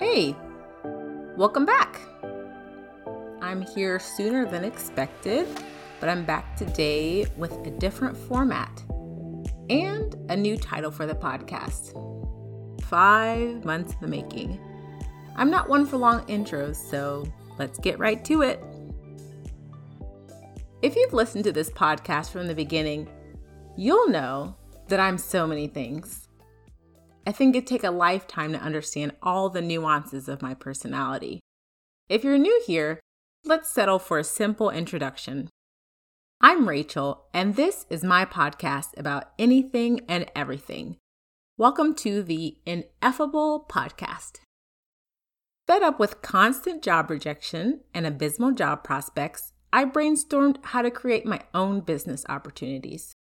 Hey, welcome back. I'm here sooner than expected, but I'm back today with a different format and a new title for the podcast Five Months in the Making. I'm not one for long intros, so let's get right to it. If you've listened to this podcast from the beginning, you'll know that I'm so many things. I think it'd take a lifetime to understand all the nuances of my personality. If you're new here, let's settle for a simple introduction. I'm Rachel, and this is my podcast about anything and everything. Welcome to the Ineffable Podcast. Fed up with constant job rejection and abysmal job prospects, I brainstormed how to create my own business opportunities.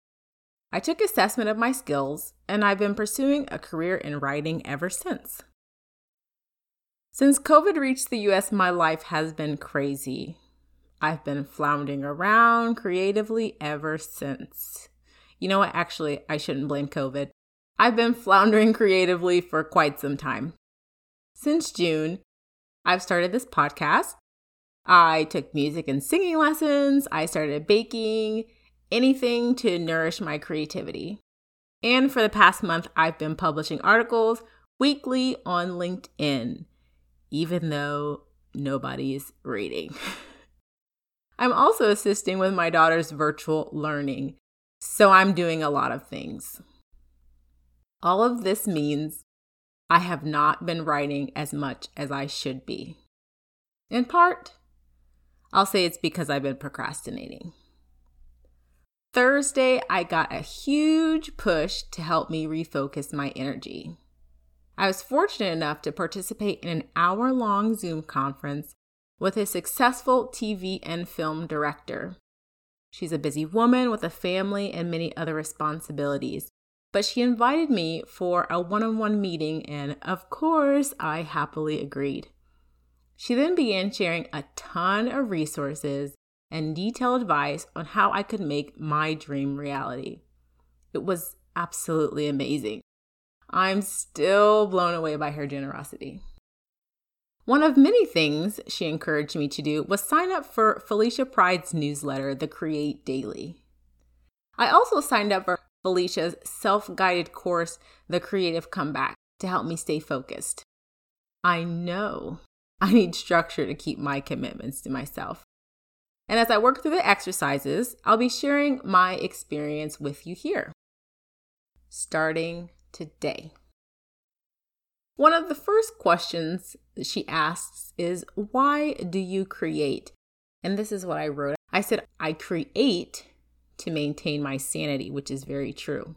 I took assessment of my skills, and I've been pursuing a career in writing ever since. Since COVID reached the US, my life has been crazy. I've been floundering around creatively ever since. You know what? Actually, I shouldn't blame COVID. I've been floundering creatively for quite some time. Since June, I've started this podcast I took music and singing lessons. I started baking, anything to nourish my creativity. And for the past month, I've been publishing articles weekly on LinkedIn, even though nobody's reading. I'm also assisting with my daughter's virtual learning, so I'm doing a lot of things. All of this means I have not been writing as much as I should be. In part, I'll say it's because I've been procrastinating. Thursday, I got a huge push to help me refocus my energy. I was fortunate enough to participate in an hour long Zoom conference with a successful TV and film director. She's a busy woman with a family and many other responsibilities, but she invited me for a one on one meeting, and of course, I happily agreed. She then began sharing a ton of resources and detailed advice on how I could make my dream reality. It was absolutely amazing. I'm still blown away by her generosity. One of many things she encouraged me to do was sign up for Felicia Pride's newsletter, The Create Daily. I also signed up for Felicia's self guided course, The Creative Comeback, to help me stay focused. I know I need structure to keep my commitments to myself. And as I work through the exercises, I'll be sharing my experience with you here. Starting today. One of the first questions she asks is, Why do you create? And this is what I wrote. I said, I create to maintain my sanity, which is very true.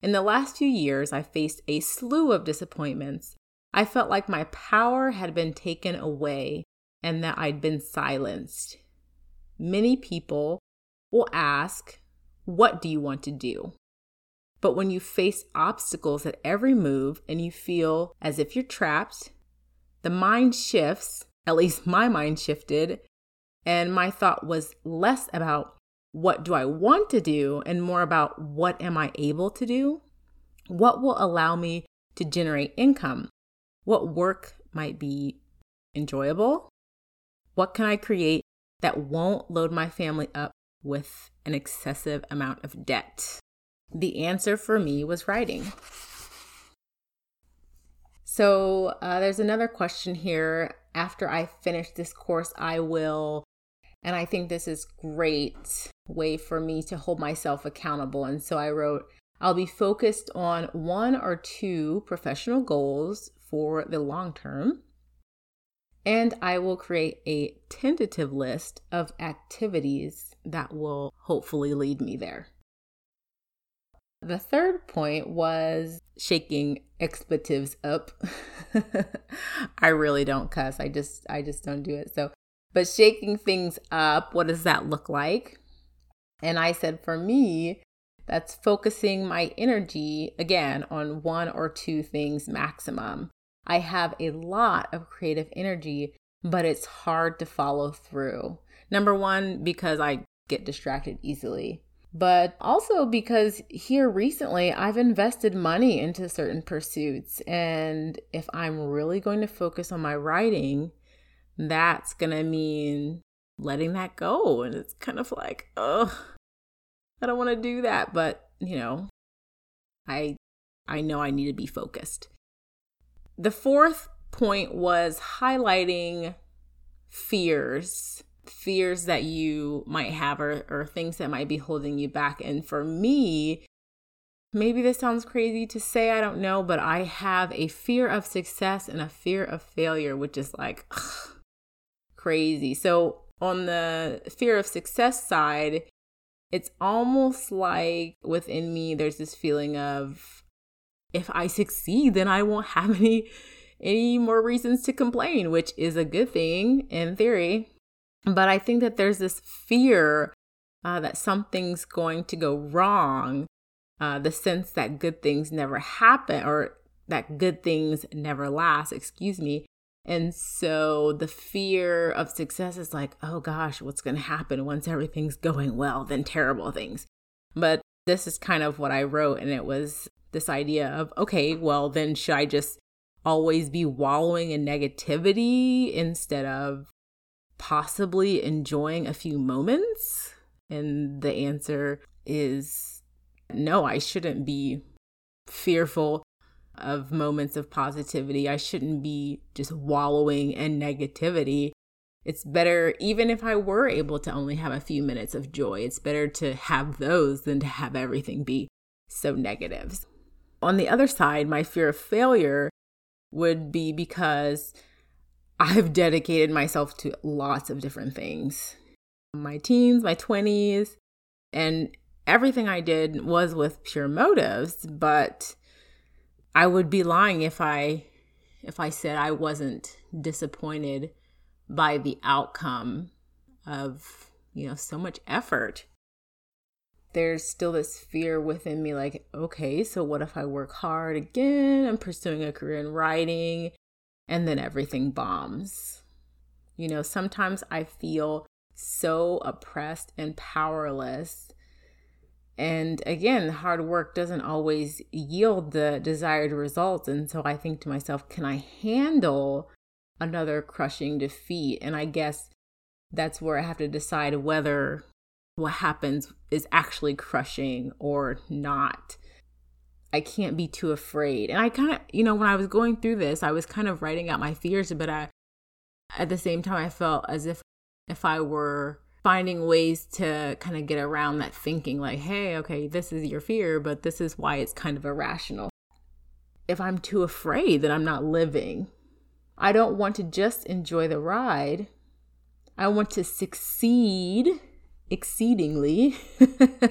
In the last few years, I faced a slew of disappointments I felt like my power had been taken away and that I'd been silenced. Many people will ask, What do you want to do? But when you face obstacles at every move and you feel as if you're trapped, the mind shifts, at least my mind shifted, and my thought was less about what do I want to do and more about what am I able to do? What will allow me to generate income? What work might be enjoyable? What can I create that won't load my family up with an excessive amount of debt? The answer for me was writing. So uh, there's another question here. After I finish this course, I will, and I think this is great way for me to hold myself accountable. And so I wrote, I'll be focused on one or two professional goals for the long term. And I will create a tentative list of activities that will hopefully lead me there. The third point was shaking expletives up. I really don't cuss. I just I just don't do it. So, but shaking things up, what does that look like? And I said for me, that's focusing my energy again on one or two things maximum. I have a lot of creative energy, but it's hard to follow through. Number one, because I get distracted easily. but also because here recently I've invested money into certain pursuits. And if I'm really going to focus on my writing, that's going to mean letting that go. And it's kind of like, oh, I don't want to do that. But, you know, I I know I need to be focused. The fourth point was highlighting fears fears that you might have or, or things that might be holding you back. And for me, maybe this sounds crazy to say, I don't know, but I have a fear of success and a fear of failure, which is like ugh, crazy. So, on the fear of success side, it's almost like within me, there's this feeling of if I succeed, then I won't have any any more reasons to complain, which is a good thing in theory. But I think that there's this fear uh, that something's going to go wrong, uh, the sense that good things never happen or that good things never last, excuse me. And so the fear of success is like, oh gosh, what's going to happen once everything's going well? Then terrible things. But this is kind of what I wrote, and it was this idea of, okay, well, then should I just always be wallowing in negativity instead of possibly enjoying a few moments? And the answer is no, I shouldn't be fearful of moments of positivity. I shouldn't be just wallowing in negativity. It's better, even if I were able to only have a few minutes of joy, it's better to have those than to have everything be so negative. On the other side, my fear of failure would be because I've dedicated myself to lots of different things. My teens, my 20s, and everything I did was with pure motives, but I would be lying if I if I said I wasn't disappointed by the outcome of, you know, so much effort. There's still this fear within me like, okay, so what if I work hard again? I'm pursuing a career in writing and then everything bombs. You know, sometimes I feel so oppressed and powerless. And again, hard work doesn't always yield the desired results. And so I think to myself, can I handle another crushing defeat? And I guess that's where I have to decide whether what happens is actually crushing or not. I can't be too afraid. And I kind of, you know, when I was going through this, I was kind of writing out my fears, but I, at the same time, I felt as if if I were finding ways to kind of get around that thinking, like, hey, okay, this is your fear, but this is why it's kind of irrational. If I'm too afraid that I'm not living, I don't want to just enjoy the ride. I want to succeed exceedingly.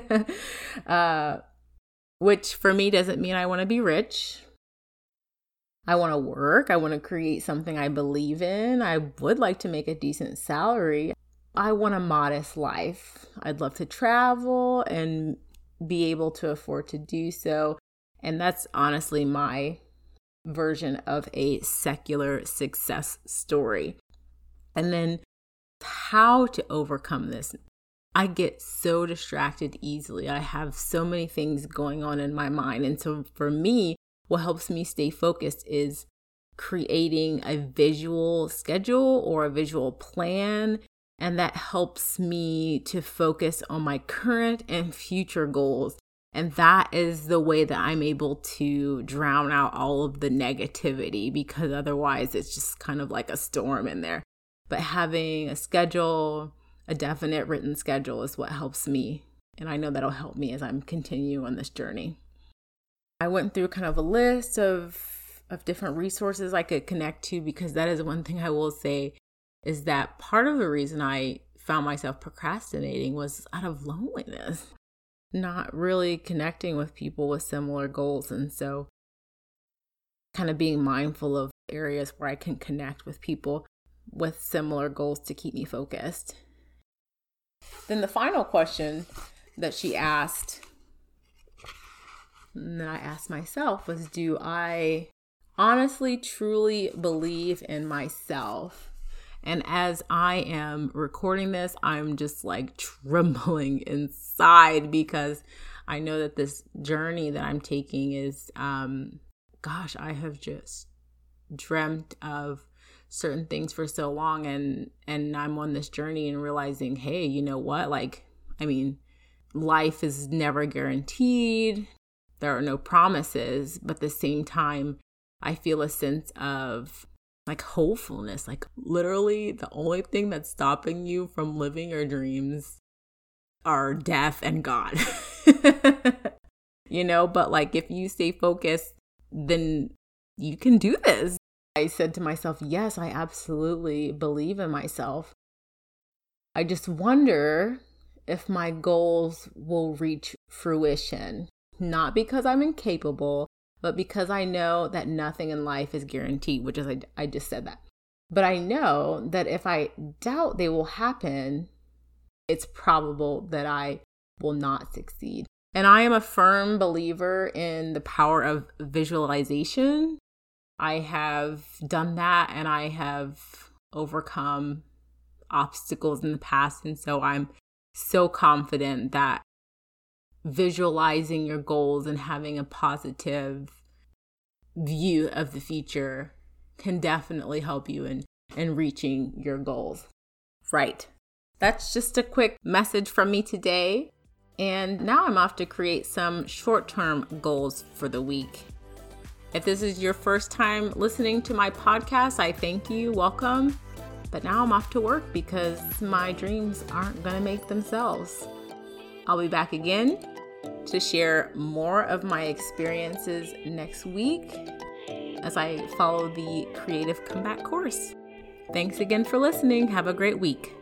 uh, which for me doesn't mean I want to be rich. I want to work. I want to create something I believe in. I would like to make a decent salary. I want a modest life. I'd love to travel and be able to afford to do so. And that's honestly my version of a secular success story. And then how to overcome this I get so distracted easily. I have so many things going on in my mind. And so for me, what helps me stay focused is creating a visual schedule or a visual plan. And that helps me to focus on my current and future goals. And that is the way that I'm able to drown out all of the negativity because otherwise it's just kind of like a storm in there. But having a schedule, a definite written schedule is what helps me. And I know that'll help me as I'm continuing on this journey. I went through kind of a list of of different resources I could connect to because that is one thing I will say is that part of the reason I found myself procrastinating was out of loneliness, not really connecting with people with similar goals. And so, kind of being mindful of areas where I can connect with people with similar goals to keep me focused. Then the final question that she asked, and I asked myself, was Do I honestly, truly believe in myself? And as I am recording this, I'm just like trembling inside because I know that this journey that I'm taking is, um, gosh, I have just dreamt of certain things for so long and and I'm on this journey and realizing, hey, you know what? Like, I mean, life is never guaranteed. There are no promises, but at the same time, I feel a sense of like hopefulness. Like literally the only thing that's stopping you from living your dreams are death and God. you know, but like if you stay focused, then you can do this. I said to myself, yes, I absolutely believe in myself. I just wonder if my goals will reach fruition, not because I'm incapable, but because I know that nothing in life is guaranteed, which is, I, I just said that. But I know that if I doubt they will happen, it's probable that I will not succeed. And I am a firm believer in the power of visualization. I have done that and I have overcome obstacles in the past. And so I'm so confident that visualizing your goals and having a positive view of the future can definitely help you in, in reaching your goals. Right. That's just a quick message from me today. And now I'm off to create some short term goals for the week. If this is your first time listening to my podcast, I thank you. Welcome. But now I'm off to work because my dreams aren't going to make themselves. I'll be back again to share more of my experiences next week as I follow the Creative Comeback course. Thanks again for listening. Have a great week.